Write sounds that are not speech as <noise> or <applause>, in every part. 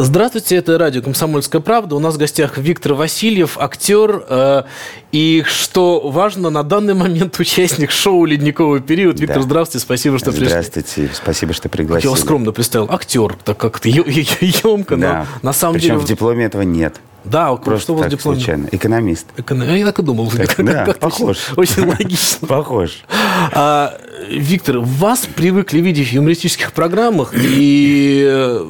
Здравствуйте, это радио «Комсомольская правда». У нас в гостях Виктор Васильев, актер. Э, и, что важно, на данный момент <laughs> участник шоу «Ледниковый период». Виктор, да. здравствуйте, спасибо, что пришли. Здравствуйте, спасибо, что пригласили. Я вас скромно представил. Актер, так как-то емко, да. но на самом Причем деле... в дипломе этого нет. Да, Просто что у вас диплом? случайно. Экономист. Эконом... Я так и думал. Так, как, <laughs> да, как похож. Очень, очень логично. <laughs> Похож. А, Виктор, вас привыкли видеть в юмористических программах, и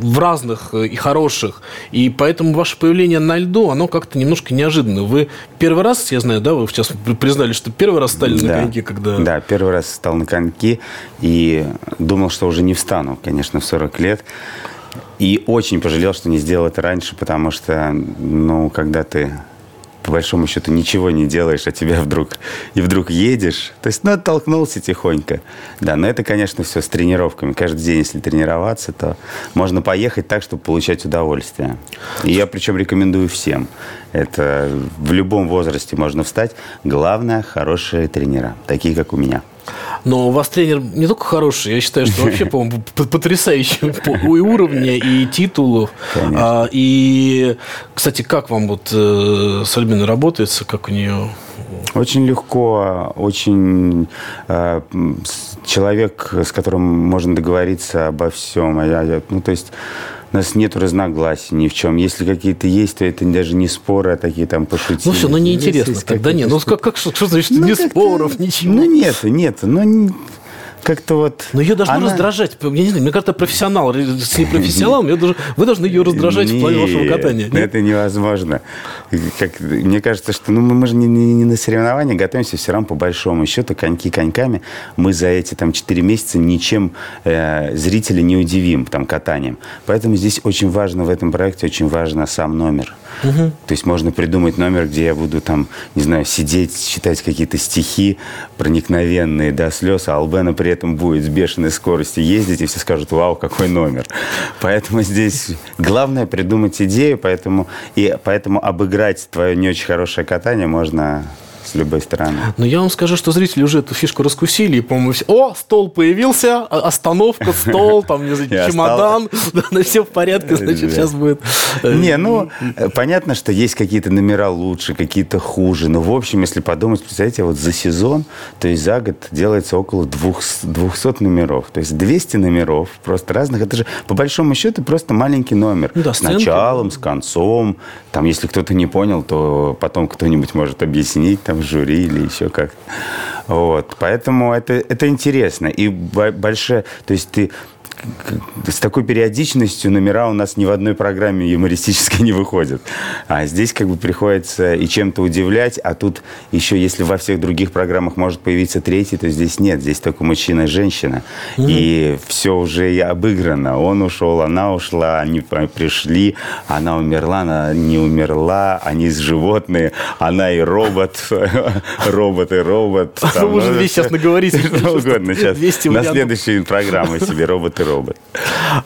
в разных э, и хороших. И поэтому ваше появление на льду, оно как-то немножко неожиданно. Вы первый раз, я знаю, да, вы сейчас признали, что первый раз стали да. на коньки, когда... Да, первый раз стал на коньки и думал, что уже не встану, конечно, в 40 лет. И очень пожалел, что не сделал это раньше, потому что, ну, когда ты по большому счету ничего не делаешь, а тебя вдруг и вдруг едешь. То есть, ну, оттолкнулся тихонько. Да, но это, конечно, все с тренировками. Каждый день, если тренироваться, то можно поехать так, чтобы получать удовольствие. И я причем рекомендую всем. Это в любом возрасте можно встать. Главное, хорошие тренера, такие, как у меня. Но у вас тренер не только хороший, я считаю, что вообще, <laughs> по-моему, потрясающий по и уровня, и титулов. А, и, кстати, как вам вот э, с Альбиной работается, как у нее? Очень легко, очень э, человек, с которым можно договориться обо всем. А ну, то есть у нас нет разногласий ни в чем. Если какие-то есть, то это даже не споры, а такие там пошутить. Ну все, ну неинтересно тогда нет. Ну как, как что, что значит ну, ни споров, ничего? Ну нет, нет. Ну как-то вот... Но ее должно она... раздражать. Я не знаю, мне кажется, профессионал, с ней профессионалом, <laughs> ее должен, вы должны ее раздражать Нет, в плане вашего катания. Нет? это невозможно. Как, мне кажется, что ну, мы же не, не, не на соревнования готовимся все равно по большому счету, коньки коньками. Мы за эти там 4 месяца ничем э, зрителя не удивим там катанием. Поэтому здесь очень важно в этом проекте, очень важно сам номер. Угу. То есть можно придумать номер, где я буду там, не знаю, сидеть, читать какие-то стихи проникновенные до слез, а Албена при этом будет с бешеной скоростью ездить, и все скажут, вау, какой номер. Поэтому здесь главное придумать идею, поэтому, и поэтому обыграть твое не очень хорошее катание можно с любой стороны. Но я вам скажу, что зрители уже эту фишку раскусили, и, по-моему, все... о, стол появился, а, остановка, стол, <laughs> там, не знаю, чемодан, <laughs> да, все в порядке, значит, сейчас будет... Э, не, ну, э, понятно, что есть какие-то номера лучше, какие-то хуже, но, в общем, если подумать, представляете, вот за сезон, то есть за год делается около 200 номеров, то есть 200 номеров просто разных, это же, по большому счету, просто маленький номер. Да, с началом, с концом, там, если кто-то не понял, то потом кто-нибудь может объяснить, там, в жюри или еще как-то. Вот. Поэтому это, это интересно. И большое... То есть ты с такой периодичностью номера у нас ни в одной программе юмористической <laughs> не выходят. А здесь как бы приходится и чем-то удивлять, а тут еще, если во всех других программах может появиться третий, то здесь нет. Здесь только мужчина и женщина. Mm-hmm. И все уже и обыграно. Он ушел, она ушла, они пришли, она умерла, она не умерла, они животные, она и робот, <laughs> робот и робот. <laughs> Вы можете здесь сейчас наговорить. Что угодно сейчас. На следующей программе себе робот и робот.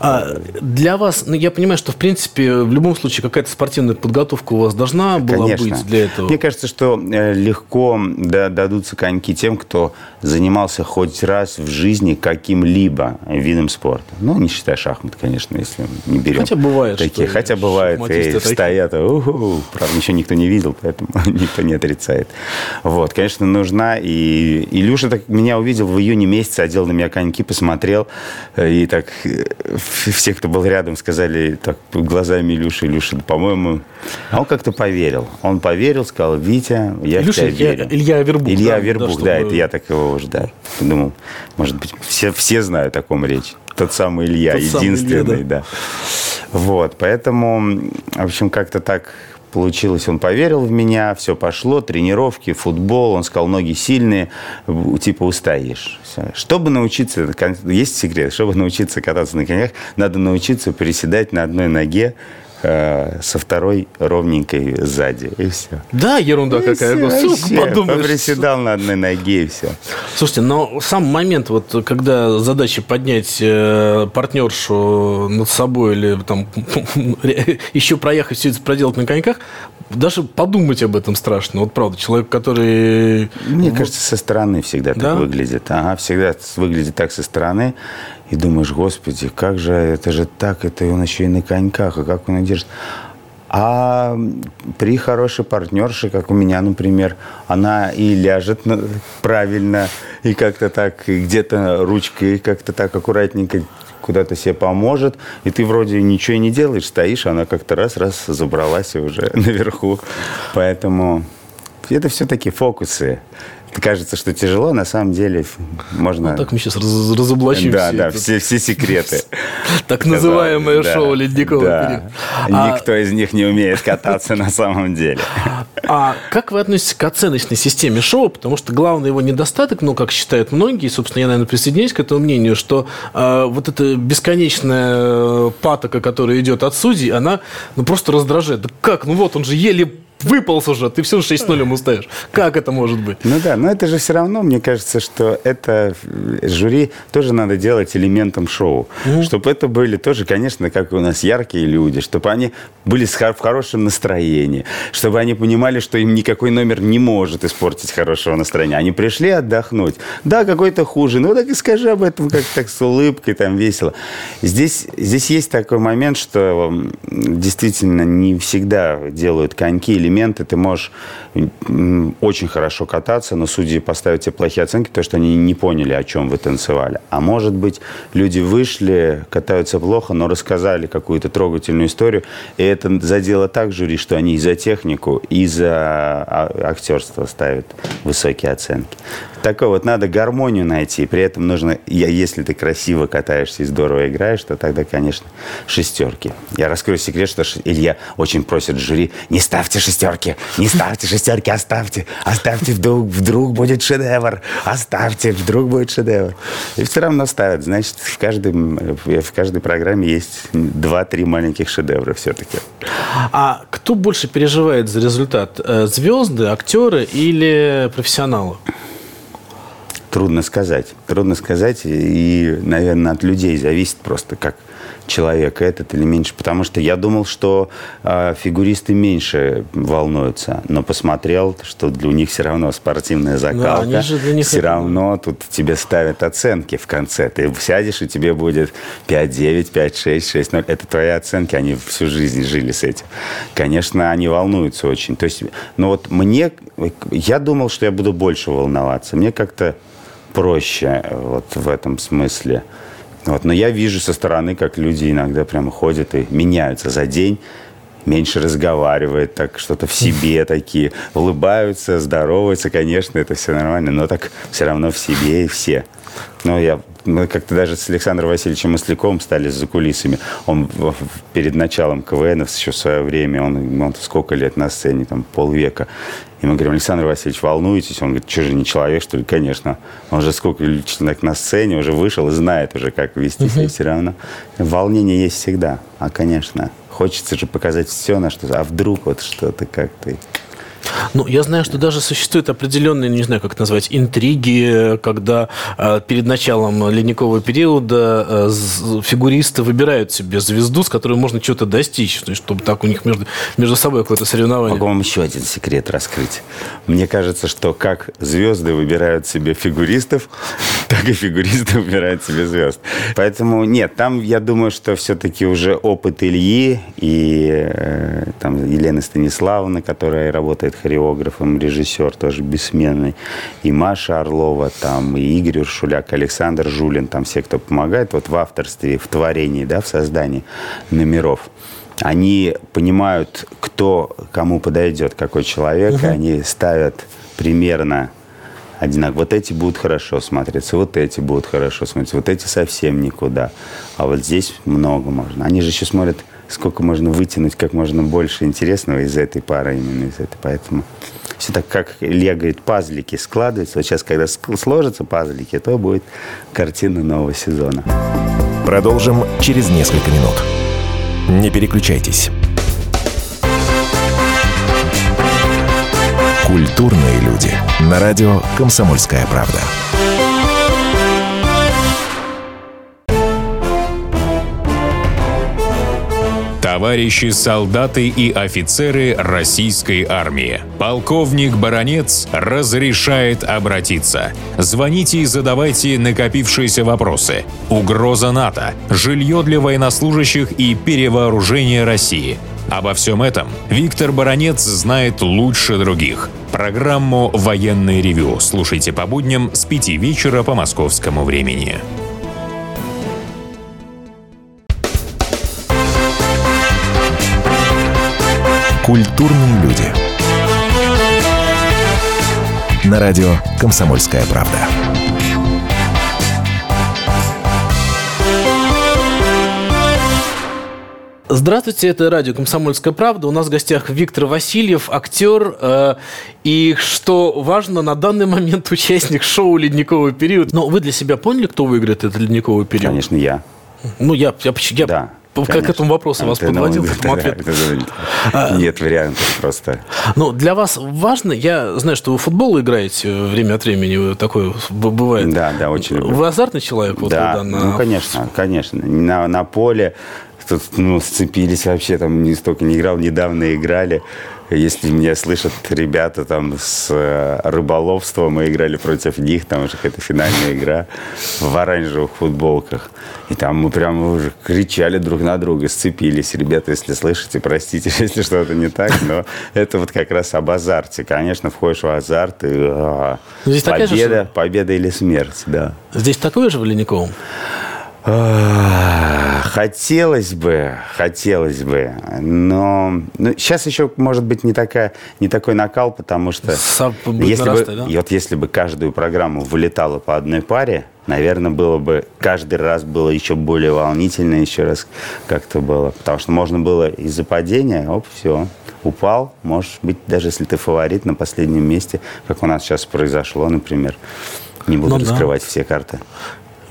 А, для вас, ну, я понимаю, что, в принципе, в любом случае какая-то спортивная подготовка у вас должна была Конечно. быть для этого? Мне кажется, что э, легко дадутся коньки тем, кто занимался хоть раз в жизни каким-либо видом спорта. Ну, не считая шахмат, конечно, если не берем. Хотя бывает. Такие. Хотя бывает. И стоят, у-ху, правда, ничего никто не видел, поэтому <laughs> никто не отрицает. Вот, конечно, нужна. И Илюша так меня увидел в июне месяце, одел на меня коньки, посмотрел. Э, и так э, все, кто был рядом, сказали так глазами Илюши, Илюша, по-моему... А он как-то поверил. Он поверил, сказал, Витя, я Илюша, в тебя верю. Илья Авербух. Илья да, Авербух, да, да это я так его уже, да. Думал, может быть, все, все знают о ком речь. Тот самый Илья, Тот единственный, самый Илья, да. да. Вот, поэтому, в общем, как-то так получилось. Он поверил в меня, все пошло, тренировки, футбол. Он сказал, ноги сильные, типа устаешь. Чтобы научиться, есть секрет, чтобы научиться кататься на конях, надо научиться приседать на одной ноге э, со второй ровненькой сзади, и все. Да, ерунда какая. Господи, подумаешь. Поприседал на одной ноге, и все. Слушайте, но сам момент, вот когда задача поднять э, партнершу над собой или там <laughs> еще проехать все это проделать на коньках, даже подумать об этом страшно. Вот правда, человек, который... Мне кажется, со стороны всегда да? так выглядит. Ага, всегда выглядит так со стороны. И думаешь, господи, как же, это же так, это он еще и на коньках, а как он держит. А при хорошей партнерше, как у меня, например, она и ляжет правильно, и как-то так, где-то ручкой как-то так аккуратненько куда-то себе поможет, и ты вроде ничего и не делаешь, стоишь, она как-то раз-раз забралась уже <laughs> наверху. Поэтому это все-таки фокусы кажется, что тяжело, на самом деле можно... Ну, так мы сейчас раз, разоблачим Да, все да, это. все, все секреты. <laughs> Так называемое шоу ледниковый период. А Никто из них не умеет кататься на самом деле. <laughs> А как вы относитесь к оценочной системе шоу? Потому что главный его недостаток, ну, как считают многие, собственно, я, наверное, присоединяюсь к этому мнению, что э, вот эта бесконечная патока, которая идет от судей, она ну, просто раздражает. Да как? Ну вот, он же еле выполз уже, ты все 6-0 ему ставишь. Как это может быть? Ну да, но это же все равно, мне кажется, что это э, жюри тоже надо делать элементом шоу. Mm. Чтобы это были тоже, конечно, как у нас яркие люди, чтобы они были в хорошем настроении, чтобы они понимали, что им никакой номер не может испортить хорошего настроения. Они пришли отдохнуть. Да, какой-то хуже, ну так и скажи об этом как так с улыбкой, там весело. Здесь, здесь есть такой момент, что действительно не всегда делают коньки или элементы, ты можешь очень хорошо кататься, но судьи поставят тебе плохие оценки, потому что они не поняли, о чем вы танцевали. А может быть, люди вышли, катаются плохо, но рассказали какую-то трогательную историю, и это задело так жюри, что они и за технику, и за а, актерство ставят высокие оценки. Такое вот надо гармонию найти, при этом нужно, если ты красиво катаешься и здорово играешь, то тогда, конечно, шестерки. Я раскрою секрет, что Илья очень просит жюри, не ставьте шестерки, не ставьте шестерки, оставьте, оставьте, вдруг, вдруг будет шедевр, оставьте, вдруг будет шедевр. И все равно ставят, значит, в, каждом, в каждой программе есть два-три маленьких шедевра все-таки. А кто больше переживает за результат? Э, звезды, актеры или профессионалы? Трудно сказать. Трудно сказать. И, наверное, от людей зависит просто, как человек этот или меньше. Потому что я думал, что э, фигуристы меньше волнуются. Но посмотрел, что для них все равно спортивная закалка. Да, же для них все это... равно тут тебе ставят оценки в конце. Ты сядешь, и тебе будет 5-9, 5-6, 6-0. Это твои оценки. Они всю жизнь жили с этим. Конечно, они волнуются очень. То есть, но вот мне... Я думал, что я буду больше волноваться. Мне как-то проще вот в этом смысле. Вот. Но я вижу со стороны, как люди иногда прямо ходят и меняются за день, меньше разговаривают, так что-то в себе <laughs> такие, улыбаются, здороваются, конечно, это все нормально, но так все равно в себе и все. Но я мы как-то даже с Александром Васильевичем Масляковым стали за кулисами. Он перед началом КВН еще в свое время, он, он сколько лет на сцене, там полвека. И мы говорим, Александр Васильевич, волнуетесь? Он говорит, что же, не человек, что ли? Конечно. Он же сколько человек на сцене уже вышел и знает уже, как вести себя. Все равно волнение есть всегда. А, конечно, хочется же показать все на что-то. А вдруг вот что-то как-то... Ну, я знаю, что даже существуют определенные, не знаю, как назвать, интриги, когда э, перед началом ледникового периода э, фигуристы выбирают себе звезду, с которой можно что-то достичь, то есть, чтобы так у них между, между собой какое-то соревнование. Могу вам еще один секрет раскрыть. Мне кажется, что как звезды выбирают себе фигуристов, так и фигуристы выбирают себе звезд. Поэтому нет, там я думаю, что все-таки уже опыт Ильи и э, там Елены Станиславовны, которая работает хореографом, режиссер тоже бессменный, и Маша Орлова, там, и Игорь Уршуляк, Александр Жулин, там все, кто помогает вот в авторстве, в творении, да, в создании номеров они понимают, кто кому подойдет, какой человек, угу. они ставят примерно одинаково. Вот эти будут хорошо смотреться, вот эти будут хорошо смотреться, вот эти совсем никуда. А вот здесь много можно. Они же еще смотрят сколько можно вытянуть как можно больше интересного из этой пары именно из этой. Поэтому все так, как Илья говорит, пазлики складываются. Вот сейчас, когда сложатся пазлики, то будет картина нового сезона. Продолжим через несколько минут. Не переключайтесь. Культурные люди. На радио «Комсомольская правда». Товарищи солдаты и офицеры российской армии. Полковник Баронец разрешает обратиться. Звоните и задавайте накопившиеся вопросы. Угроза НАТО, жилье для военнослужащих и перевооружение России. Обо всем этом Виктор Баронец знает лучше других. Программу «Военный ревю» слушайте по будням с 5 вечера по московскому времени. Культурные люди. На радио «Комсомольская правда». Здравствуйте, это радио «Комсомольская правда». У нас в гостях Виктор Васильев, актер. Э, и, что важно, на данный момент <laughs> участник шоу «Ледниковый период». Но вы для себя поняли, кто выиграет этот «Ледниковый период»? Конечно, я. Ну, я, я, я Да. как к конечно. этому вопросу вас А, ну, подводил, к да, этому да, ответу. да, да. Нет вариантов просто. Ну, для вас важно, я знаю, что вы в футбол играете время от времени, такое бывает. Да, да, очень люблю. Вы азартный человек? Вот, да, когда на- ну, конечно, конечно. На, на поле тут, ну, сцепились вообще, там не столько не играл, недавно играли. Если меня слышат ребята там с э, рыболовства, мы играли против них, там уже какая-то финальная игра в оранжевых футболках. И там мы прямо уже кричали друг на друга, сцепились. Ребята, если слышите, простите, <laughs> если что-то не так, но это вот как раз об азарте. Конечно, входишь в азарт, и а, здесь такая же победа, победа или смерть, да. Здесь такое же в Ледниковом? Хотелось бы, хотелось бы, но ну, сейчас еще может быть не такая, не такой накал, потому что Сам если бы, да? и вот если бы каждую программу вылетало по одной паре, наверное, было бы каждый раз было еще более волнительно, еще раз как-то было, потому что можно было из-за падения, оп, все, упал, может быть, даже если ты фаворит на последнем месте, как у нас сейчас произошло, например, не буду Ну да. раскрывать все карты.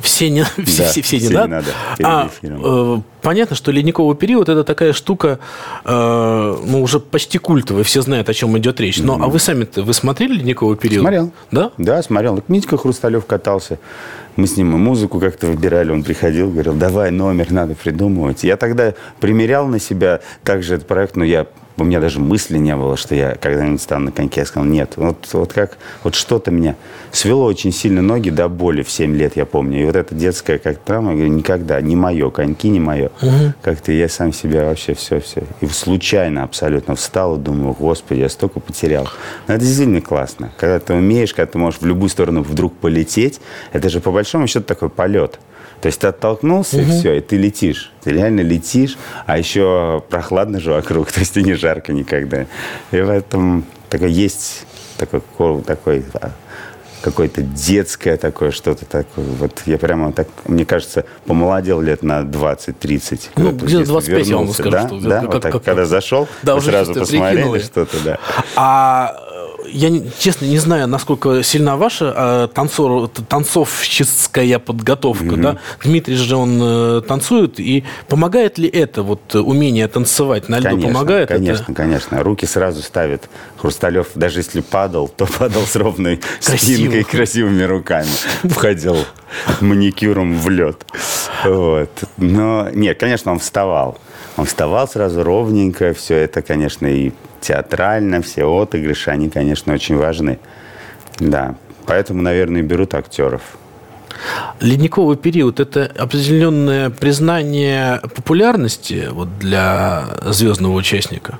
Все не, все, Да, все, все не все не надо. надо перед А, э, понятно, что ледниковый период это такая штука, э, ну, уже почти культовая, все знают, о чем идет речь. Но, а вы сами-то, вы смотрели ледниковый период? Смотрел. Да? Да, смотрел. Митька Хрусталев катался. Мы с ним и музыку как-то выбирали. Он приходил, говорил, давай номер надо придумывать. Я тогда примерял на себя также этот проект, но я у меня даже мысли не было, что я когда-нибудь стану на коньке. Я сказал, нет, вот, вот как, вот что-то меня свело очень сильно ноги до боли в 7 лет, я помню. И вот эта детская как травма, я говорю, никогда, не мое, коньки не мое. Как-то я сам себя вообще все-все. И случайно абсолютно встал и думаю, господи, я столько потерял. Но это действительно классно. Когда ты умеешь, когда ты можешь в любую сторону вдруг полететь, это же по большому счету такой полет. То есть ты оттолкнулся, и все, и ты летишь. Ты реально летишь, а еще прохладно же вокруг, <laughs> то есть и не жарко никогда. И в этом такое есть такой, ко- такой а, какое-то детское такое, что-то такое. Вот я прямо так, мне кажется, помолодел лет на 20-30. Ну, где-то детстве 25 я вам вернулся, скажу, да? что Да, как- вот так, как- когда зашел, Да, вы уже сразу посмотрели что-то, да. А я честно не знаю, насколько сильна ваша э, танцор, танцовщицкая подготовка. Да? Дмитрий же он э, танцует, и помогает ли это вот э, умение танцевать на льду? Конечно, помогает это? конечно, конечно. Руки сразу ставит. Хрусталев, даже если падал, то <laughs> падал с ровной Красиво. Спинкой и красивыми руками. Входил маникюром в лед. Вот. Но нет, конечно, он вставал. Он вставал сразу ровненько. Все это, конечно, и театрально, все отыгрыши, они, конечно, очень важны. Да. Поэтому, наверное, берут актеров. Ледниковый период – это определенное признание популярности вот, для звездного участника?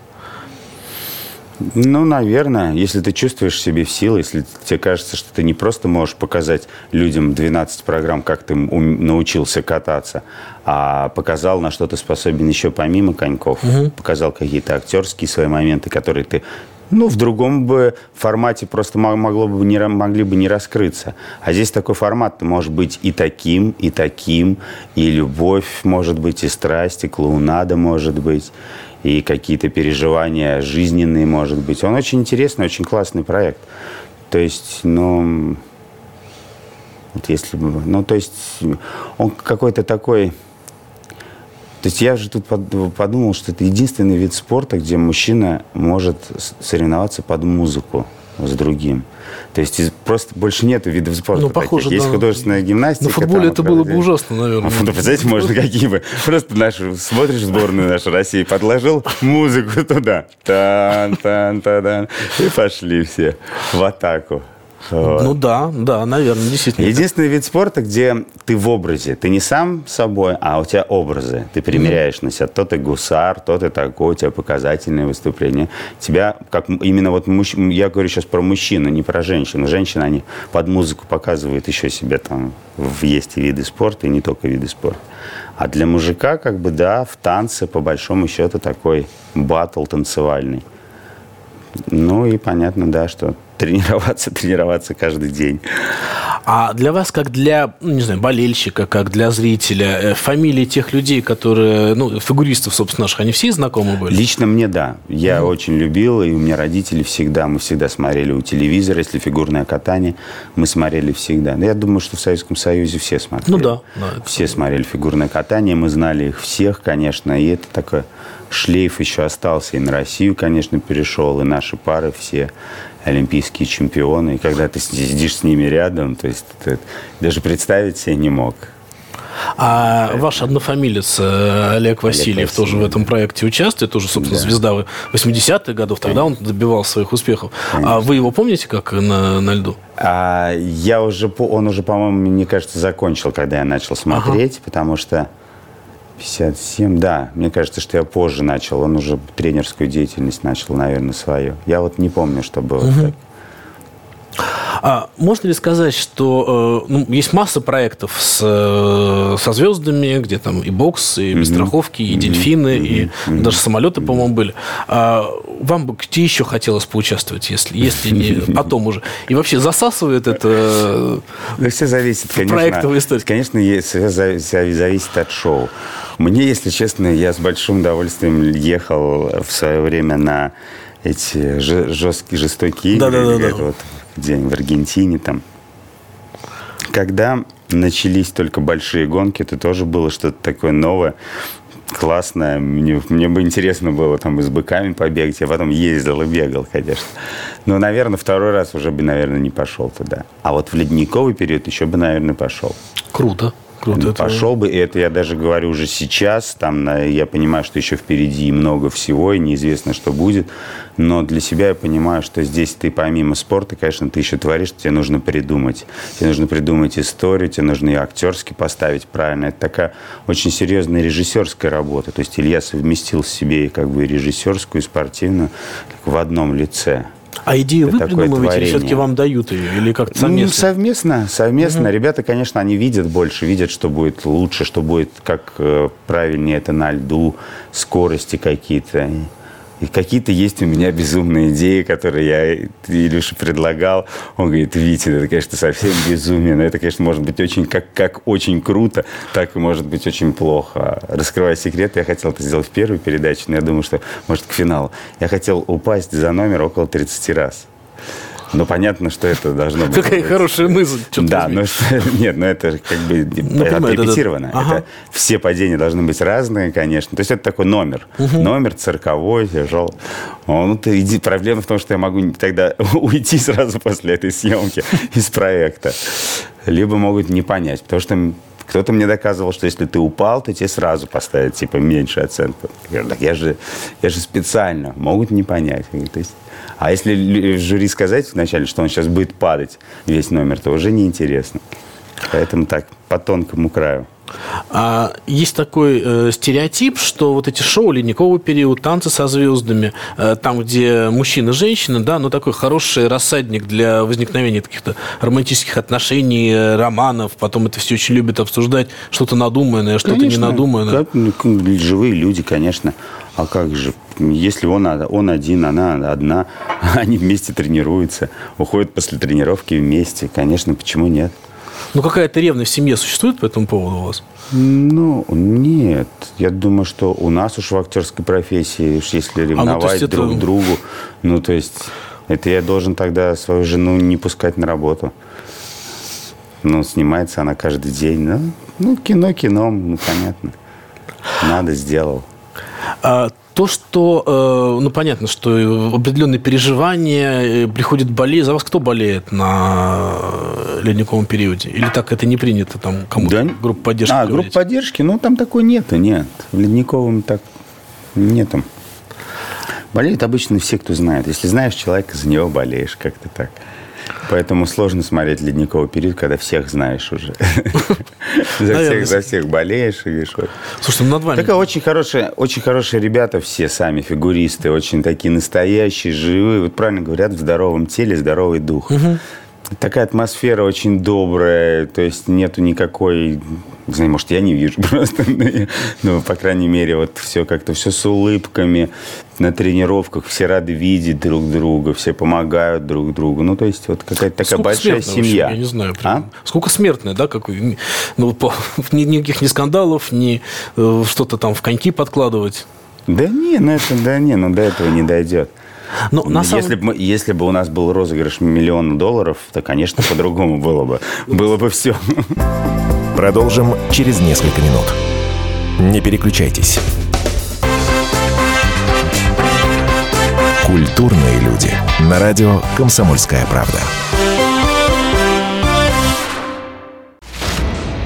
Ну, наверное, если ты чувствуешь себе в силы, если тебе кажется, что ты не просто можешь показать людям 12 программ, как ты научился кататься, а показал, на что ты способен еще помимо коньков, показал какие-то актерские свои моменты, которые ты ну, в другом бы формате просто мо- могло бы не, могли бы не раскрыться. А здесь такой формат, ты можешь быть и таким, и таким, и любовь может быть, и страсть, и клоунада может быть, и какие-то переживания жизненные, может быть. Он очень интересный, очень классный проект. То есть, ну, вот если бы, ну, то есть, он какой-то такой... То есть я же тут под- подумал, что это единственный вид спорта, где мужчина может соревноваться под музыку. С другим. То есть из- просто больше нет видов спорта. Ну, таких. похоже, Есть да. художественная гимнастика. На футболе там, это было бы ужасно, наверное. а фу- Представляете, можно какие бы... Просто нашу... Смотришь сборную нашу России, подложил музыку туда. тан тан та дан И пошли все в атаку. Ну да, да, наверное, действительно. Единственный вид спорта, где ты в образе. Ты не сам собой, а у тебя образы. Ты примеряешь на себя. То ты гусар, то ты такой, у тебя показательные выступления. Тебя, как именно вот мужч- я говорю сейчас про мужчину, не про женщину. Женщины, они под музыку показывают еще себе там, в- есть и виды спорта, и не только виды спорта. А для мужика, как бы, да, в танце, по большому счету, такой батл танцевальный. Ну и понятно, да, что тренироваться, тренироваться каждый день. А для вас, как для, ну, не знаю, болельщика, как для зрителя, э, фамилии тех людей, которые, ну, фигуристов, собственно, наших, они все знакомы были? Лично мне да. Я очень любил, и у меня родители всегда, мы всегда смотрели у телевизора, если фигурное катание, мы смотрели всегда. Я думаю, что в Советском Союзе все смотрели. Ну да, да, это Все смотрели фигурное катание, мы знали их всех, конечно, и это такой шлейф еще остался. И на Россию, конечно, перешел, и наши пары все олимпийские чемпионы. И когда ты сидишь с ними рядом, то есть ты даже представить себе не мог. А ваш однофамилец э, Олег Васильев тоже в Васильев. этом проекте участвует, тоже, собственно, Да. звезда 80-х годов, тогда он добивал своих успехов. А вы его помните как на, на льду? А я уже, он уже, по-моему, мне кажется, закончил, когда я начал смотреть, потому что 57, да, мне кажется, что я позже начал, он уже тренерскую деятельность начал, наверное, свою. Я вот не помню, что было. так. А можно ли сказать, что э, ну, есть масса проектов с, э, со звездами, где там и бокс, и без страховки, и дельфины, и даже самолеты, по-моему, были. А вам бы где еще хотелось поучаствовать, если, если не потом уже? И вообще засасывает это... э, Ну, все зависит, конечно. Проектовая история. Конечно, все зави- все зависит от шоу. Мне, если честно, я с большим удовольствием ехал в свое время на эти же- жесткие, жестокие игры. Или это вот день в Аргентине там. Когда начались только большие гонки, это тоже было что-то такое новое классное. Мне, мне бы интересно было там и с быками побегать. Я потом ездил и бегал, конечно. Но, наверное, второй раз уже бы, наверное, не пошел туда. А вот в ледниковый период еще бы, наверное, пошел. Круто. Круто. это- Пошел бы, и это я даже говорю уже сейчас. Там я понимаю, что еще впереди много всего, и неизвестно, что будет. Но для себя я понимаю, что здесь ты помимо спорта, конечно, ты еще творишь, тебе нужно придумать. Тебе нужно придумать историю, тебе нужно и актерски поставить правильно. Это такая очень серьезная режиссерская работа. То есть Илья совместил в себе и как бы режиссерскую, и спортивную в одном лице. А идею вы придумываете, или все-таки вам дают ее? Или как-то Ну, совместно? совместно, совместно. Ребята, конечно, они видят больше, видят, что будет лучше, что будет как э, правильнее это на льду, скорости какие-то. И какие-то есть у меня безумные идеи, которые я Илюше предлагал. Он говорит, Витя, это, конечно, совсем безумие. Но это, конечно, может быть очень, как, как очень круто, так и может быть очень плохо. Раскрывая секрет, я хотел это сделать в первой передаче, но я думаю, что, может, к финалу. Я хотел упасть за номер около 30 раз. Ну, понятно, что это должно быть. Какая хорошая мысль. Да, но что- <laughs> нет, но это как бы да-да. отрепетировано. Все падения должны быть разные, конечно. То есть это такой номер. Номер цирковой, тяжелый. О, Ну. Проблема в том, что я могу тогда <laughs> уйти сразу после этой съемки <laughs> из проекта. Либо могут не понять, потому что кто-то мне доказывал, что если ты упал, то тебе сразу поставят типа меньше оценку. Я говорю, так я же, я же специально. Могут не понять. То есть, а если жюри сказать вначале, что он сейчас будет падать весь номер, то уже неинтересно. Поэтому так, по тонкому краю. А есть такой э, стереотип, что вот эти шоу ледниковый период, танцы со звездами, э, там, где мужчина и женщина, да, ну такой хороший рассадник для возникновения каких-то романтических отношений, э, романов, потом это все очень любят обсуждать, что-то надуманное, что-то не надуманное. Как, ну, живые люди, конечно. А как же? Если он, он один, она одна, <laughs> они вместе тренируются, уходят после тренировки вместе, конечно, почему нет? Ну какая-то ревность в семье существует по этому поводу у вас? Ну, нет. Я думаю, что у нас уж в актерской профессии, уж если ревновать ну, есть это- друг другу, ну, то есть, это я должен тогда свою жену не пускать на работу. Ну, снимается она каждый день. Ну, ну кино кино, ну, понятно. Надо, сделал. А, то, что, э, ну, понятно, что определенные переживания, э, приходит болеть. За вас кто болеет на ледниковом периоде? Или так это не принято, там, кому-то Да. группа поддержки А, говорить? группа поддержки, ну, там такой нету, нет. В Ледниковом так нету. Болеют обычно все, кто знает. Если знаешь человека, за него болеешь, как-то так. Поэтому сложно смотреть ледниковый период, когда всех знаешь уже. <laughs> За всех, за всех болеешь и говоришь, вот. Слушайте, ну, над вами... Так очень хорошие, очень хорошие ребята все сами, фигуристы, очень такие настоящие, живые. Вот правильно говорят, в здоровом теле здоровый дух. Такая атмосфера очень добрая, то есть нету никакой, не знаю, может, я не вижу <laughs> просто, но, я- но, по крайней мере, вот все как-то, все с улыбками, на тренировках все рады видеть друг друга, все помогают друг другу. Ну, то есть вот какая-то такая Сколько большая семья. я не знаю. А? прям. Сколько смертное, да? Как, ну, по- <laughs> ни- никаких ни скандалов, ни э, что-то там в коньки подкладывать. Да не, ну это, да не, ну до этого не дойдет. Но на самом если, бы, мы- если бы у нас был розыгрыш миллиона долларов, то, конечно, <laughs> по-другому было бы. Было бы все. Продолжим через несколько минут. Не переключайтесь. Культурные люди. На радио «Комсомольская правда».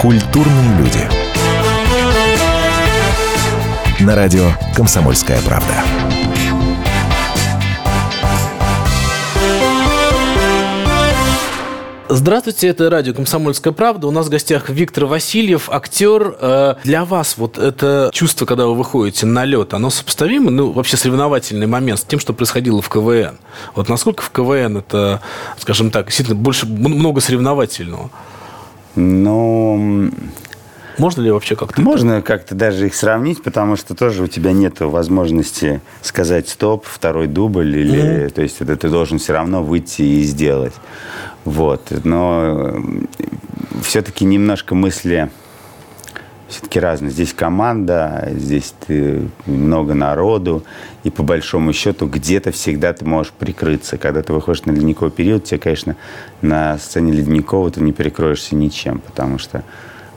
Культурные люди. На радио «Комсомольская правда». Здравствуйте, это радио «Комсомольская правда». У нас в гостях Виктор Васильев, актер. Э, Для вас вот это чувство, когда вы выходите на лед, оно сопоставимо, ну, вообще соревновательный момент с тем, что происходило в КВН? Вот насколько в КВН это, скажем так, действительно больше, много соревновательного? Но Можно ли вообще как-то? можно как-то даже их сравнить, потому что тоже у тебя нет возможности сказать стоп, второй дубль, или, то есть это ты должен все равно выйти и сделать. Вот. Но все-таки немножко мысли все-таки разные. Здесь команда, здесь ты много народу, и по большому счету где-то всегда ты можешь прикрыться. Когда ты выходишь на ледниковый период, тебе, конечно, на сцене ледникового ты не перекроешься ничем, потому что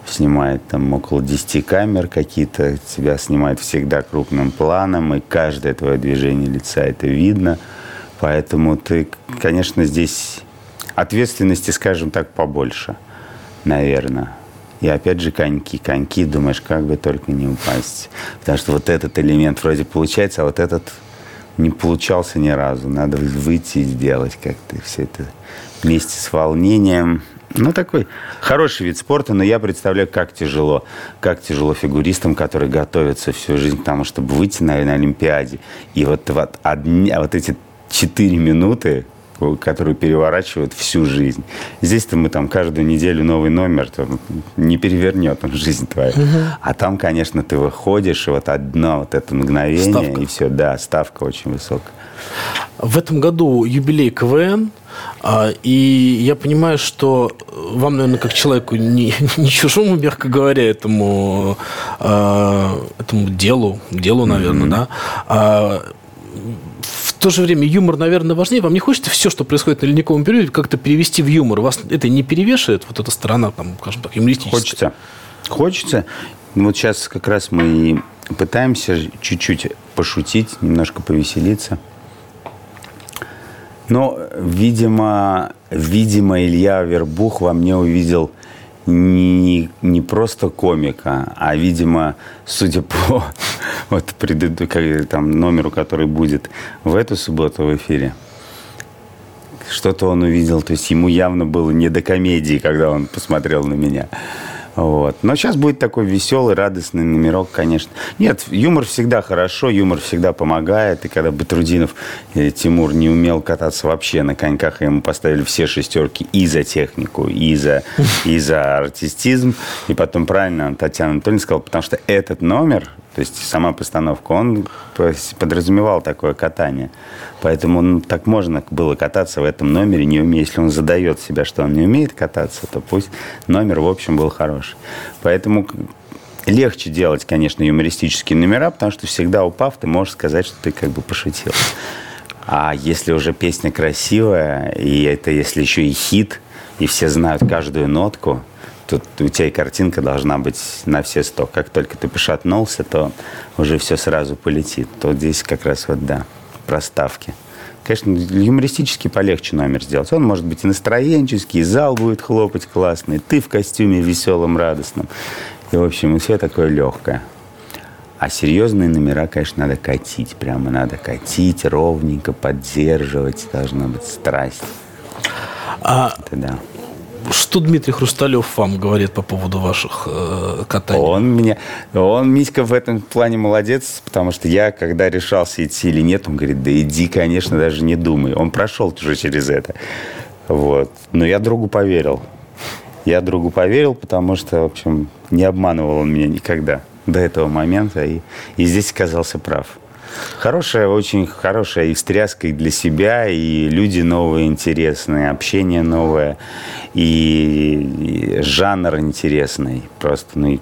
снимает там около 10 камер какие-то, тебя снимают всегда крупным планом, и каждое твое движение лица это видно. Поэтому ты, конечно, здесь ответственности, скажем так, побольше, наверное. И опять же коньки. Коньки, думаешь, как бы только не упасть. Потому что вот этот элемент вроде получается, а вот этот не получался ни разу. Надо выйти и сделать как-то все это вместе с волнением. Ну, такой хороший вид спорта, но я представляю, как тяжело. Как тяжело фигуристам, которые готовятся всю жизнь к тому, чтобы выйти на, на Олимпиаде. И вот, вот, одни, вот эти четыре минуты, которые переворачивают всю жизнь. Здесь-то мы там каждую неделю новый номер, там, не перевернет он жизнь твою. А там, конечно, ты выходишь, и вот одно вот это мгновение, Ставка. и все, да, ставка очень высокая. В этом году юбилей КВН, а, и я понимаю, что вам, наверное, как человеку не, <laughs> не чужому, мягко говоря, этому, а, этому делу, делу, наверное, да, а, то же время юмор, наверное, важнее. Вам не хочется все, что происходит на ледниковом периоде, как-то перевести в юмор? Вас это не перевешивает, вот эта сторона, там, скажем так, юмористическая? Хочется. Хочется. Ну, Вот сейчас как раз мы пытаемся чуть-чуть пошутить, немножко повеселиться. Но, видимо, видимо, Илья Вербух во мне увидел не, не просто комика, а, видимо, судя по <laughs> вот преду- как- там, номеру, который будет в эту субботу в эфире, что-то он увидел. То есть ему явно было не до комедии, когда он посмотрел на меня. Вот. Но сейчас будет такой веселый, радостный номерок, конечно. Нет, юмор всегда хорошо, юмор всегда помогает. И когда Батрудинов э, Тимур не умел кататься вообще на коньках, ему поставили все шестерки и за технику, и за, и за артистизм. И потом правильно Татьяна Анатольевна сказала, потому что этот номер, то есть сама постановка, он подразумевал такое катание. Поэтому ну, так можно было кататься в этом номере, не умея. Если он задает себя, что он не умеет кататься, то пусть номер, в общем, был хороший. Поэтому легче делать, конечно, юмористические номера, потому что всегда упав, ты можешь сказать, что ты как бы пошутил. А если уже песня красивая, и это если еще и хит, и все знают каждую нотку, тут у тебя и картинка должна быть на все сто. Как только ты пошатнулся, то уже все сразу полетит. То здесь как раз вот, да, проставки. Конечно, юмористически полегче номер сделать. Он может быть и настроенческий, и зал будет хлопать классный, ты в костюме веселом, радостном. И, в общем, и все такое легкое. А серьезные номера, конечно, надо катить. Прямо надо катить ровненько, поддерживать. Должна быть страсть. А Это да. Что Дмитрий Хрусталев вам говорит по поводу ваших э, катаний? Он меня, он, Митька, в этом плане молодец, потому что я, когда решался идти или нет, он говорит, да иди, конечно, даже не думай. Он прошел уже через это. Вот. Но я другу поверил. Я другу поверил, потому что, в общем, не обманывал он меня никогда до этого момента. И, и здесь оказался прав. Хорошая, очень хорошая и встряска и для себя, и люди новые, интересные, общение новое, и, и жанр интересный. Просто, ну,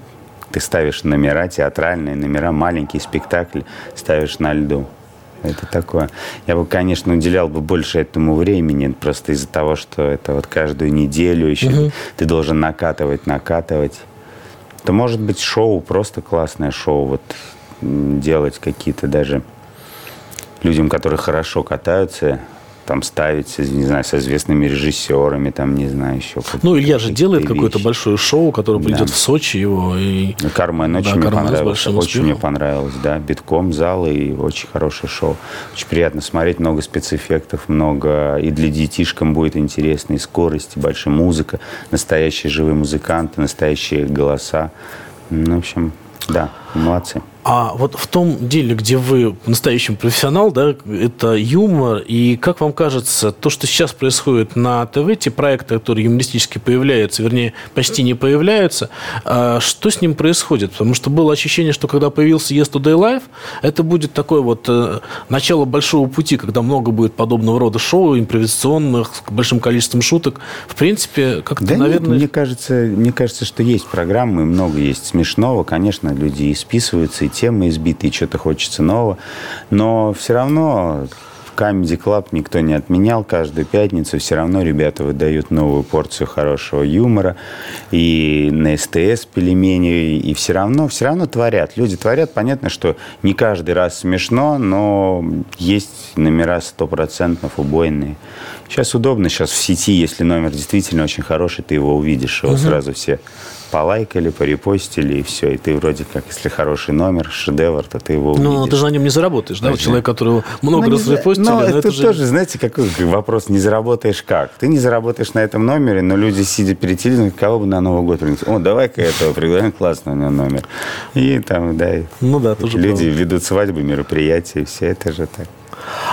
ты ставишь номера, театральные номера, маленький спектакль ставишь на льду. Это такое. Я бы, конечно, уделял бы больше этому времени, просто из-за того, что это вот каждую неделю еще угу. ты должен накатывать, накатывать. Это может быть шоу, просто классное шоу. Вот делать какие-то даже людям, которые хорошо катаются, там ставить, не знаю, с известными режиссерами, там, не знаю, еще. Ну, Илья же делает какое-то большое шоу, которое придет да. в Сочи его. И... Ну, Кармен очень да, мне Кармен понравилось. Очень успехом. мне понравилось, да. Битком зал и очень хорошее шоу. Очень приятно смотреть, много спецэффектов, много. И для детишкам будет интересно, и скорость, и большая музыка, настоящие живые музыканты, настоящие голоса. Ну, в общем, да, молодцы. А вот в том деле, где вы настоящий профессионал, да, это юмор, и как вам кажется, то, что сейчас происходит на ТВ, те проекты, которые юмористически появляются, вернее, почти не появляются, а что с ним происходит? Потому что было ощущение, что когда появился Yes Today Live, это будет такое вот э, начало большого пути, когда много будет подобного рода шоу, импровизационных, с большим количеством шуток. В принципе, как-то, да наверное... Нет, мне кажется, мне кажется, что есть программы, много есть смешного. Конечно, люди и списываются, и темы избиты, и что-то хочется нового. Но все равно Comedy Club никто не отменял. Каждую пятницу все равно ребята выдают новую порцию хорошего юмора. И на СТС пельмени. И все равно, все равно творят. Люди творят. Понятно, что не каждый раз смешно, но есть номера стопроцентно убойные. Сейчас удобно. Сейчас в сети, если номер действительно очень хороший, ты его увидишь. Его угу. сразу все полайкали, порепостили, и все. И ты вроде как, если хороший номер, шедевр, то ты его увидишь. Ну, ты же на нем не заработаешь, да? Вот человек, которого много ну, раз репостили. Ну, это, это же... тоже, знаете, какой вопрос, не заработаешь как? Ты не заработаешь на этом номере, но люди, сидя перед телевизором, кого бы на Новый год принести? О, давай-ка этого пригласим, классный номер. И там, да, ну, да тоже люди правда. ведут свадьбы, мероприятия, все это же так.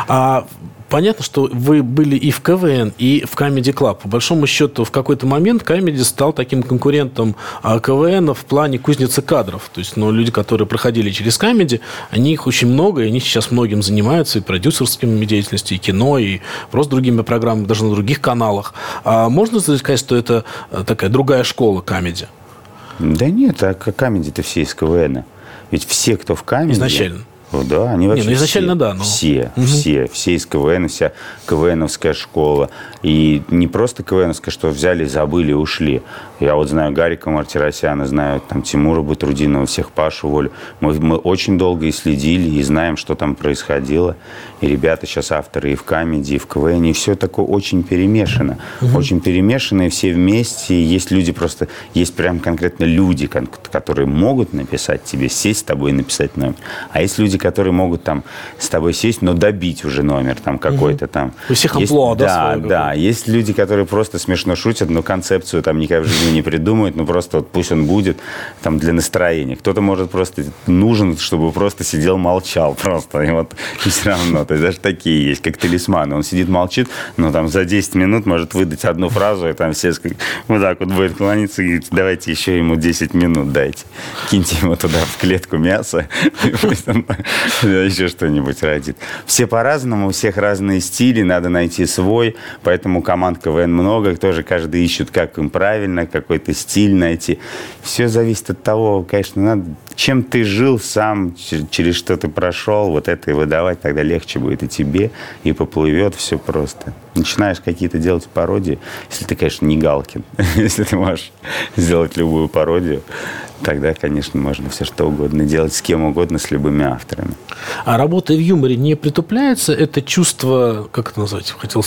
А понятно, что вы были и в КВН, и в Comedy Club. По большому счету, в какой-то момент Comedy стал таким конкурентом а, КВН в плане кузницы кадров. То есть, ну, люди, которые проходили через Comedy, они их очень много, и они сейчас многим занимаются, и продюсерскими деятельностью, и кино, и просто другими программами, даже на других каналах. А можно сказать, что это э, такая другая школа Comedy? Да нет, а Comedy-то все из КВН. Ведь все, кто в Comedy... Изначально. Да, они вообще Не, ну изначально все, да. Но... Все, угу. все, все из КВН, вся КВНовская школа. И не просто КВНовская, что взяли, забыли, ушли. Я вот знаю Гарика Мартиросяна, знаю там Тимура Батрудинова, всех Пашу Волю. Мы, мы очень долго и следили, и знаем, что там происходило. И ребята сейчас авторы и в Камеди, и в КВН, и все такое очень перемешано. Угу. Очень перемешано, и все вместе. Есть люди просто, есть прям конкретно люди, которые могут написать тебе, сесть с тобой и написать номер. А есть люди, которые могут там с тобой сесть, но добить уже номер там какой-то там. У всех амплуа, да? Да, да. Есть люди, которые просто смешно шутят, но концепцию там никак в жизни ничего не придумывать, ну просто вот пусть он будет там для настроения. Кто-то может просто нужен, чтобы просто сидел, молчал <laughs> просто. И вот и все равно. То есть даже такие есть, как талисманы. Он сидит, молчит, но там за 10 минут может выдать одну фразу, и там все вот так вот будет клониться и говорить, давайте еще ему 10 минут дайте. Киньте ему туда в клетку мясо, <laughs> и пусть он <laughs> еще что-нибудь родит. Все по-разному, у всех разные стили, надо найти свой, поэтому команд КВН много, тоже каждый ищет, как им правильно, какой-то стиль найти. Все зависит от того, конечно, надо, чем ты жил сам, через что ты прошел, вот это и выдавать, тогда легче будет и тебе, и поплывет все просто. Начинаешь какие-то делать пародии, если ты, конечно, не Галкин, <laughs> если ты можешь сделать любую пародию, тогда, конечно, можно все что угодно делать с кем угодно, с любыми авторами. А работая в юморе не притупляется это чувство, как это назвать, хотел,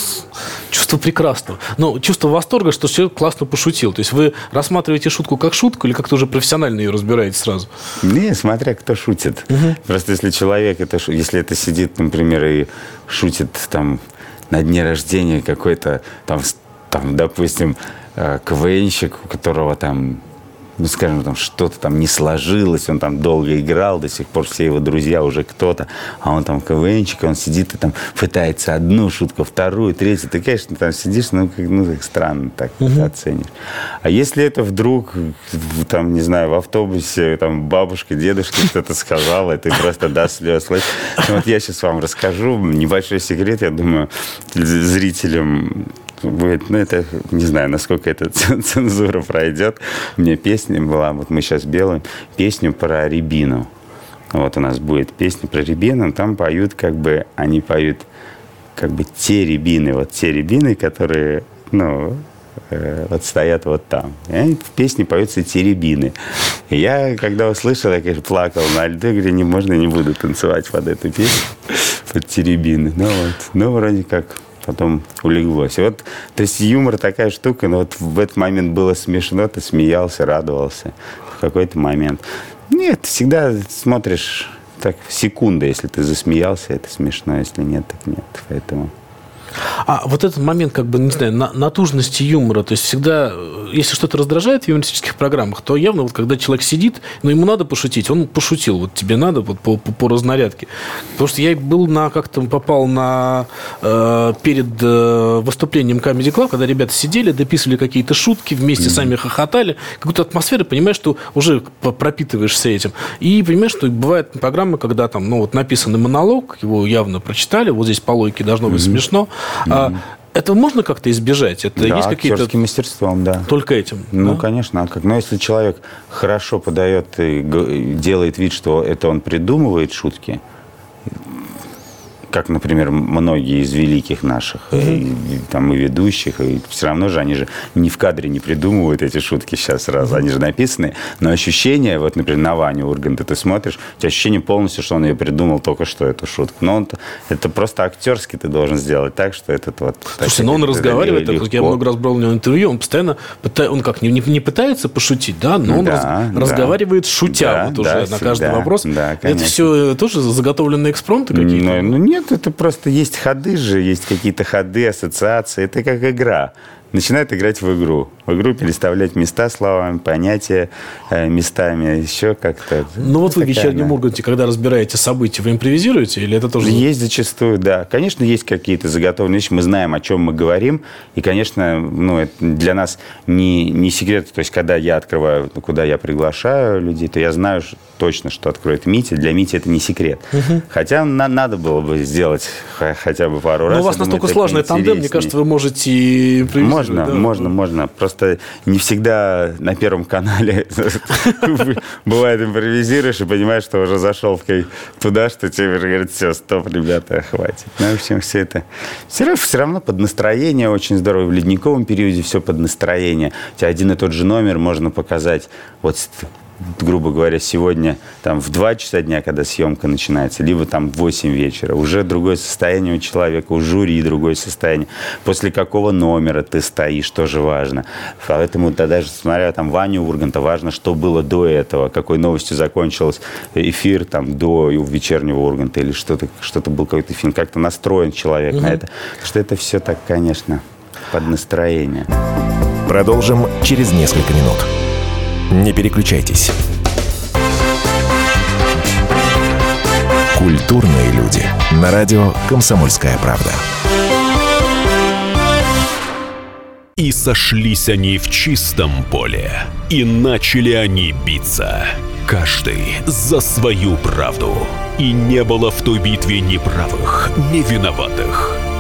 чувство прекрасного, ну, чувство восторга, что человек классно пошутил. То есть вы рассматриваете шутку как шутку или как-то уже профессионально ее разбираете сразу? Не, смотря кто шутит. Угу. Просто если человек, это, если это сидит, например, и шутит там на дне рождения какой-то там, там допустим, э, КВНщик, у которого там ну, скажем, там что-то там не сложилось, он там долго играл, до сих пор все его друзья уже кто-то, а он там КВНчик, он сидит и там пытается одну шутку, вторую, третью, ты, конечно, там сидишь, ну, как, ну, так странно так угу. оценишь. А если это вдруг, там, не знаю, в автобусе, там, бабушка, дедушка что-то сказала, и ты просто до слез. Ну, вот я сейчас вам расскажу небольшой секрет, я думаю, зрителям будет, ну, это, не знаю, насколько эта <laughs> цензура пройдет. У меня песня была, вот мы сейчас делаем песню про рябину. Вот у нас будет песня про рябину, там поют, как бы, они поют, как бы, те рябины, вот те рябины, которые, ну, э, вот стоят вот там. И в песне поются теребины. И я, когда услышал, я, конечно, плакал на льду, говорю, не можно, не буду танцевать под эту песню, <laughs> под теребины. Ну вот, ну вроде как потом улеглось. Вот, то есть юмор такая штука, но вот в этот момент было смешно, ты смеялся, радовался в какой-то момент. Нет, всегда смотришь так секунда, если ты засмеялся, это смешно, если нет, так нет. Поэтому... А вот этот момент, как бы, не знаю, натужности юмора, то есть всегда, если что-то раздражает в юмористических программах, то явно вот когда человек сидит, но ему надо пошутить, он пошутил, вот тебе надо вот по, по, по разнарядке. Потому что я был на, как-то попал на, э, перед э, выступлением Comedy Club, когда ребята сидели, дописывали какие-то шутки, вместе mm-hmm. сами хохотали, какую-то атмосферу, понимаешь, что уже пропитываешься этим. И понимаешь, что бывают программы, когда там, ну вот написанный монолог, его явно прочитали, вот здесь по логике должно быть mm-hmm. смешно, Mm-hmm. Это можно как-то избежать? Это да, есть какие-то... мастерством, да. Только этим? Ну, да? конечно. А как? Но если человек хорошо подает и делает вид, что это он придумывает шутки, как, например, многие из великих наших, угу. и, и, там, и ведущих, и все равно же они же не в кадре не придумывают эти шутки сейчас сразу, они же написаны, но ощущение, вот, например, на Ваню Урганта ты смотришь, у тебя ощущение полностью, что он ее придумал только что, эту шутку. Но он это просто актерски ты должен сделать так, что этот вот... Слушай, но он разговаривает, так, я много раз брал у него интервью, он постоянно, он как, не, не, пытается пошутить, да, но он да, раз, да. разговаривает шутя да, вот уже да, на каждый вопрос. Да, это все тоже заготовленные экспромты какие-то? Ну, ну нет, это просто есть ходы же, есть какие-то ходы, ассоциации. Это как игра начинает играть в игру. В игру переставлять места словами, понятия э, местами, еще как-то. Ну вот вы в вечернем Урганте, когда разбираете события, вы импровизируете или это тоже... Есть зачастую, да. Конечно, есть какие-то заготовленные вещи, мы знаем, о чем мы говорим, и, конечно, ну, это для нас не, не секрет, то есть, когда я открываю, куда я приглашаю людей, то я знаю точно, что откроет Митя. Для Мити это не секрет. Угу. Хотя на, надо было бы сделать хотя бы пару Но раз. Но у вас настолько сложный тандем, мне кажется, вы можете импровизировать можно, да? можно, можно. Просто не всегда на Первом канале <laughs> бывает импровизируешь и понимаешь, что уже зашел туда, что тебе говорят, все, стоп, ребята, хватит. Ну, в общем, все это... Все, все равно под настроение очень здорово. В ледниковом периоде все под настроение. У тебя один и тот же номер можно показать. Вот грубо говоря, сегодня там в 2 часа дня, когда съемка начинается, либо там в 8 вечера, уже другое состояние у человека, у жюри другое состояние. После какого номера ты стоишь, тоже важно. Поэтому да, даже смотря там Ваню Урганта, важно, что было до этого, какой новостью закончился эфир там до вечернего Урганта или что-то, что-то был какой-то фильм, как-то настроен человек угу. на это. Что это все так, конечно, под настроение. Продолжим через несколько минут. Не переключайтесь. Культурные люди. На радио «Комсомольская правда». И сошлись они в чистом поле, и начали они биться. Каждый за свою правду. И не было в той битве ни правых, ни виноватых.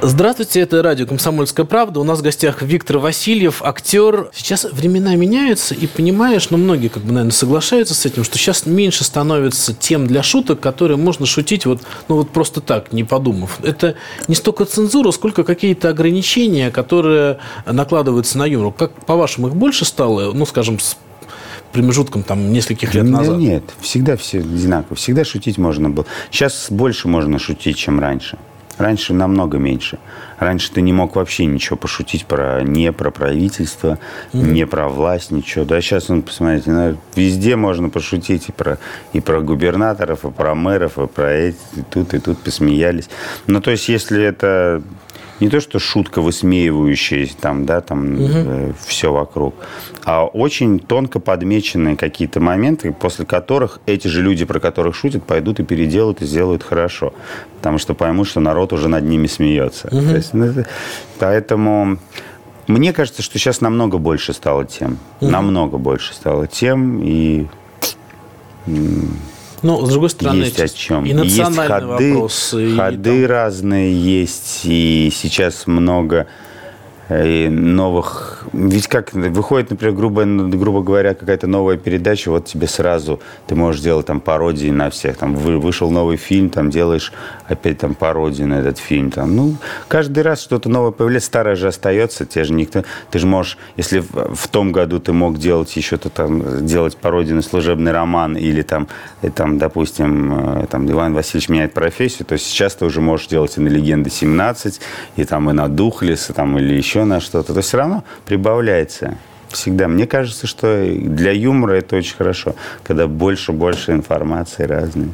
Здравствуйте, это радио «Комсомольская правда». У нас в гостях Виктор Васильев, актер. Сейчас времена меняются, и понимаешь, ну, многие, как бы, наверное, соглашаются с этим, что сейчас меньше становится тем для шуток, которые можно шутить вот, ну, вот просто так, не подумав. Это не столько цензура, сколько какие-то ограничения, которые накладываются на юмор. Как, по-вашему, их больше стало, ну, скажем, с промежутком там нескольких лет назад? нет, всегда все одинаково. Всегда шутить можно было. Сейчас больше можно шутить, чем раньше. Раньше намного меньше. Раньше ты не мог вообще ничего пошутить про не про правительство, не про власть, ничего. Да, сейчас, ну, посмотрите, ну, везде можно пошутить и про, и про губернаторов, и про мэров, и про эти, и тут, и тут посмеялись. Ну, то есть, если это не то, что шутка высмеивающая, там, да, там все вокруг, а очень тонко подмеченные какие-то моменты, после которых эти же люди, про которых шутят, пойдут и переделают и сделают хорошо. Потому что поймут, что народ уже над ними смеется. То есть, ну, это- поэтому мне кажется, что сейчас намного больше стало тем. Намного больше стало тем. И Ну, с другой стороны, есть о чем. и И есть ходы, вопрос, и ходы там- разные есть, и сейчас много э, новых... Ведь как выходит, например, грубо, грубо говоря, какая-то новая передача, вот тебе сразу ты можешь делать там пародии на всех. Там вы- вышел новый фильм, там делаешь опять там пародию на этот фильм. Там, ну, каждый раз что-то новое появляется, старое же остается, те же никто... Ты же можешь, если в, в том году ты мог делать еще-то там, делать пародию на служебный роман или там, и, там допустим, э, там, Иван Васильевич меняет профессию, то сейчас ты уже можешь делать и на «Легенды 17», и там и на «Духлес», и, там, или еще на что-то. То все равно прибавляется. Всегда. Мне кажется, что для юмора это очень хорошо, когда больше-больше информации разной.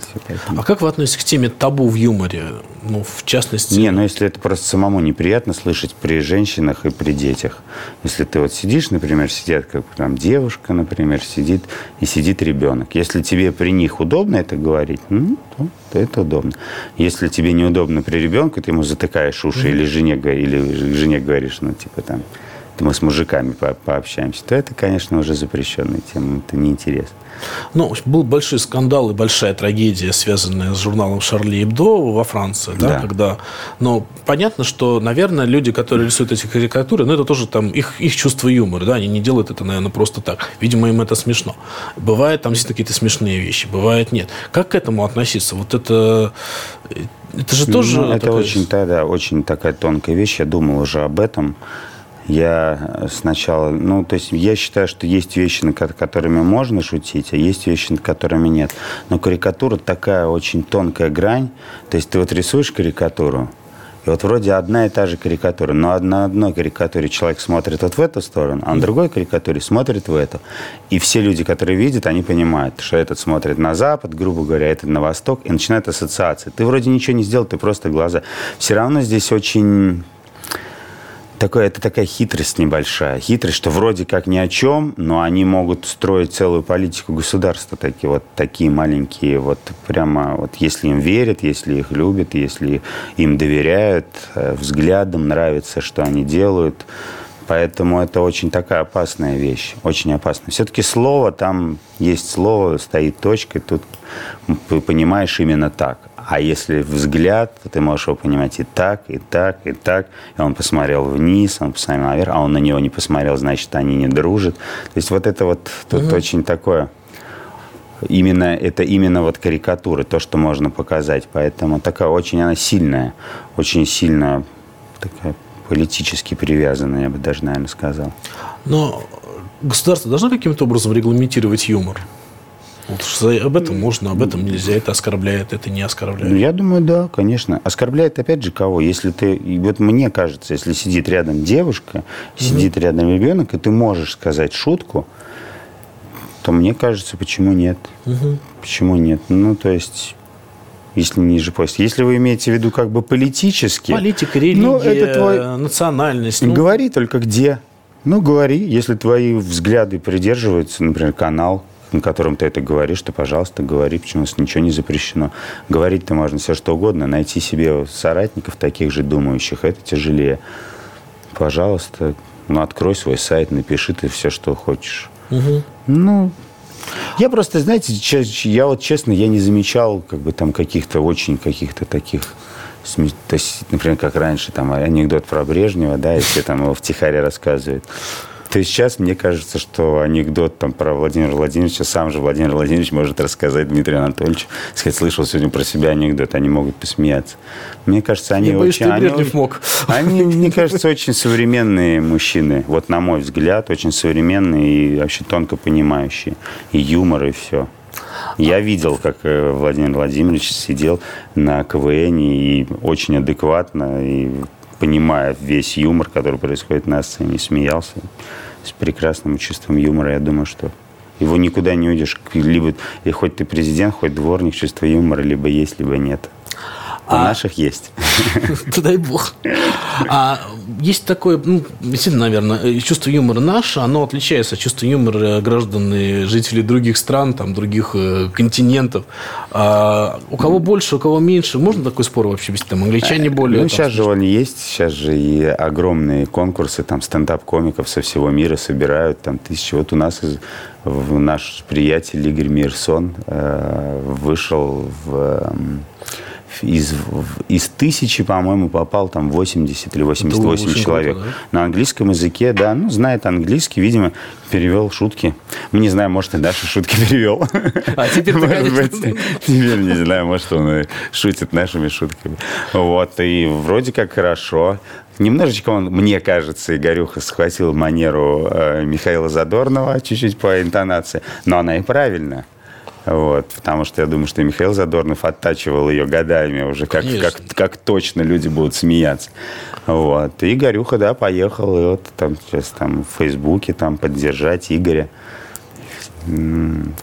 А как вы относитесь к теме табу в юморе? Ну, в частности... Не, ну если это просто самому неприятно слышать при женщинах и при детях. Если ты вот сидишь, например, сидят как там девушка, например, сидит и сидит ребенок. Если тебе при них удобно это говорить, ну, то, то это удобно. Если тебе неудобно при ребенке, ты ему затыкаешь уши или жене, или жене говоришь, ну, типа там, мы с мужиками по- пообщаемся, то это, конечно, уже запрещенная тема, это неинтересно. Ну, был большой скандал и большая трагедия, связанная с журналом Шарли Эбдо во Франции, да, Да. когда... Но понятно, что, наверное, люди, которые рисуют эти карикатуры, ну, это тоже там их, их чувство юмора, да, они не делают это, наверное, просто так. Видимо, им это смешно. Бывает там действительно какие-то смешные вещи, бывает нет. Как к этому относиться? Вот это... Это же тоже... Ну, это такое- очень, да, да, очень такая тонкая вещь. Я думал уже об этом. Я сначала, ну, то есть я считаю, что есть вещи, над ко- которыми можно шутить, а есть вещи, над которыми нет. Но карикатура такая очень тонкая грань. То есть ты вот рисуешь карикатуру, и вот вроде одна и та же карикатура, но на одной карикатуре человек смотрит вот в эту сторону, а на другой карикатуре смотрит в эту. И все люди, которые видят, они понимают, что этот смотрит на запад, грубо говоря, этот на восток, и начинают ассоциации. Ты вроде ничего не сделал, ты просто глаза. Все равно здесь очень такое, это такая хитрость небольшая. Хитрость, что вроде как ни о чем, но они могут строить целую политику государства. Такие вот такие маленькие, вот прямо вот если им верят, если их любят, если им доверяют, э, взглядом нравится, что они делают, Поэтому это очень такая опасная вещь, очень опасная. Все-таки слово, там есть слово, стоит точкой, тут понимаешь именно так. А если взгляд, то ты можешь его понимать и так, и так, и так. И он посмотрел вниз, он посмотрел наверх, а он на него не посмотрел, значит, они не дружат. То есть вот это вот тут угу. очень такое именно это именно вот карикатура, то, что можно показать. Поэтому такая очень она сильная, очень сильно такая политически привязанная, я бы даже, наверное, сказал. Но государство должно каким-то образом регламентировать юмор? Вот, об этом можно, об этом нельзя, это оскорбляет, это не оскорбляет. Я думаю, да, конечно. Оскорбляет опять же кого? Если ты, вот мне кажется, если сидит рядом девушка, сидит mm-hmm. рядом ребенок, и ты можешь сказать шутку, то мне кажется, почему нет? Угу. Почему нет? Ну, то есть если ниже пояса. Если вы имеете в виду как бы политически... Политика, религия, ну, это твой... национальность. Ну... Говори только где. Ну, говори. Если твои взгляды придерживаются, например, канал, на котором ты это говоришь, то, пожалуйста, говори, почему ничего не запрещено. Говорить-то можно все что угодно. Найти себе соратников таких же думающих, это тяжелее. Пожалуйста, ну, открой свой сайт, напиши ты все, что хочешь. Угу. Ну, я просто, знаете, я вот честно, я не замечал как бы там каких-то очень каких-то таких то есть, например, как раньше, там, анекдот про Брежнева, да, если там его втихаря рассказывают. То есть сейчас мне кажется, что анекдот там про Владимира Владимировича сам же Владимир Владимирович может рассказать Дмитрию Анатольевичу. Сказать, слышал сегодня про себя анекдот, они могут посмеяться. Мне кажется, они Я очень... Боюсь, они, мог. они, мне кажется, очень современные мужчины. Вот на мой взгляд, очень современные и вообще тонко понимающие. И юмор, и все. Я видел, как э, Владимир Владимирович сидел на КВН и очень адекватно, и понимая весь юмор, который происходит на сцене, смеялся с прекрасным чувством юмора. Я думаю, что его никуда не уйдешь. Либо и хоть ты президент, хоть дворник, чувство юмора либо есть, либо нет. У а... наших есть. <laughs> Дай бог. А есть такое, ну, действительно, наверное, чувство юмора наше, оно отличается от чувства юмора граждан и жителей других стран, там, других э, континентов. А у кого больше, у кого меньше? Можно такой спор вообще вести? Там англичане более... Ну, сейчас же он есть. Сейчас же и огромные конкурсы, там, стендап-комиков со всего мира собирают, там, тысячи. Вот у нас наш приятель Игорь Мирсон э, вышел в из, из тысячи, по-моему, попал там 80 или 88 человек. Круто, да? На английском языке, да, ну, знает английский, видимо, перевел шутки. Мы не знаем, может, и Даша шутки перевел. А теперь может быть, теперь не знаю, может, он шутит нашими шутками. Вот, и вроде как хорошо. Немножечко он, мне кажется, Игорюха схватил манеру э, Михаила Задорнова чуть-чуть по интонации, но она и правильная. Вот, потому что я думаю, что Михаил Задорнов оттачивал ее годами уже, как, как, как точно люди будут смеяться. Вот. И Игорюха, да, поехал, и вот там сейчас там в Фейсбуке там поддержать Игоря.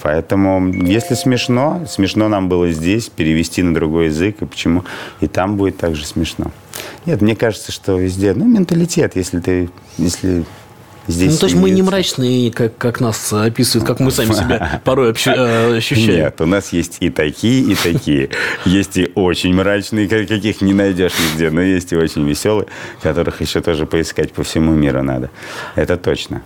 Поэтому, если смешно, смешно нам было здесь, перевести на другой язык, и почему и там будет также смешно. Нет, мне кажется, что везде, ну, менталитет, если ты, если здесь... Ну, то есть мы не мрачные, как, как нас описывают, как мы сами себя <laughs> порой э, ощущаем. Нет, у нас есть и такие, и такие. <laughs> Есть и очень мрачные, каких не найдешь нигде, но есть и очень веселые, которых еще тоже поискать по всему миру надо. Это точно.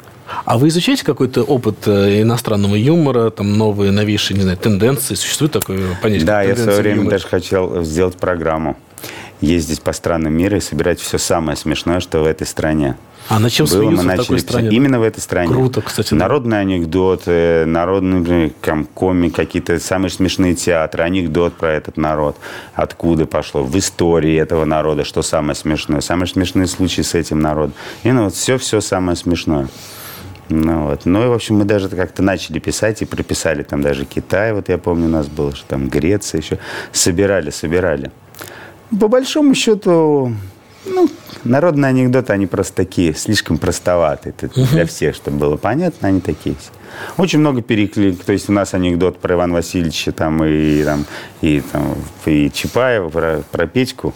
А вы изучаете какой-то опыт э, иностранного юмора, там новые, новейшие, не знаю, тенденции? Существует такое понятие? Да, я в свое время даже хотел сделать программу ездить по странам мира и собирать все самое смешное, что в этой стране. А на чем было, мы начали в такой стране? Именно в этой стране. Круто, кстати. Народные да. анекдоты, народные, например, коми, какие-то самые смешные театры, анекдот про этот народ. Откуда пошло? В истории этого народа, что самое смешное. Самые смешные случаи с этим народом. Именно вот все-все самое смешное. Ну, вот. ну и, в общем, мы даже как-то начали писать и прописали там даже Китай, вот я помню, у нас было, что там Греция еще. Собирали, собирали. По большому счету, ну, народные анекдоты, они просто такие, слишком простоватые. Это угу. Для всех, чтобы было понятно, они такие. Очень много переклик. То есть у нас анекдот про Ивана Васильевича там и, там, и, там, и Чапаева про, про Петьку.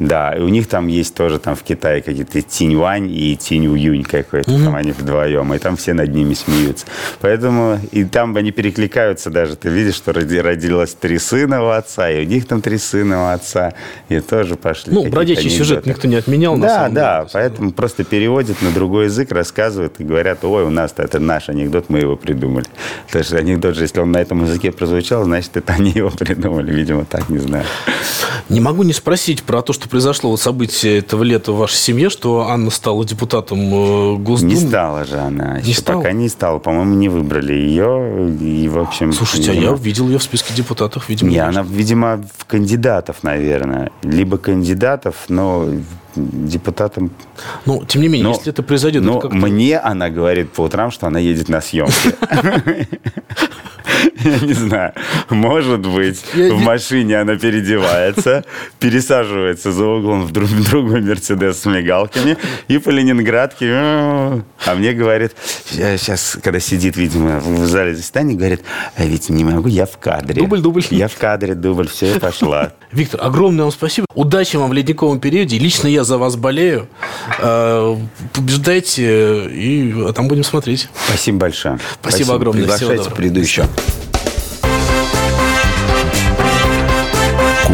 Да, и у них там есть тоже там в Китае какие-то Тинь-Вань и Тинь-Уюнь какой-то. Там они вдвоем, и там все над ними смеются. Поэтому и там они перекликаются даже. Ты видишь, что роди- родилось три сына у отца, и у них там три сына у отца. И тоже пошли Ну, бродячий сюжет анекдоты. никто не отменял, на Да, самом да, деле. поэтому просто переводят на другой язык, рассказывают и говорят, ой, у нас это наш анекдот, мы его придумали. Потому что анекдот же, если он на этом языке прозвучал, значит, это они его придумали. Видимо, так, не знаю. Не могу не спросить про то, что произошло вот событие этого лета в вашей семье, что Анна стала депутатом э, Госдумы. Не стала же она. Не еще стала? пока не стала. По-моему, не выбрали ее. И, в общем... Слушайте, а видимо, я видел ее в списке депутатов, видимо. Не она, видимо, в кандидатов, наверное. Либо кандидатов, но депутатом... Ну, тем не менее, Но- если это произойдет, но это мне она говорит по утрам, что она едет на съемки. <laughs> Я <laughs> не знаю. Может быть, Я в не- машине она переодевается, пересаживается за углом в друг- в другой Мерседес с мигалками и по Ленинградке. А мне говорит, сейчас, когда сидит, видимо, в зале заседания, говорит, а ведь не могу, я в кадре. Дубль, дубль. Я в кадре, дубль, все, пошла. Виктор, огромное вам спасибо. Удачи вам в ледниковом периоде. Лично я за вас болею. Э, Побеждайте, и а там будем смотреть. Спасибо большое. Спасибо огромное. Всего Приглашайте доброго. приду еще.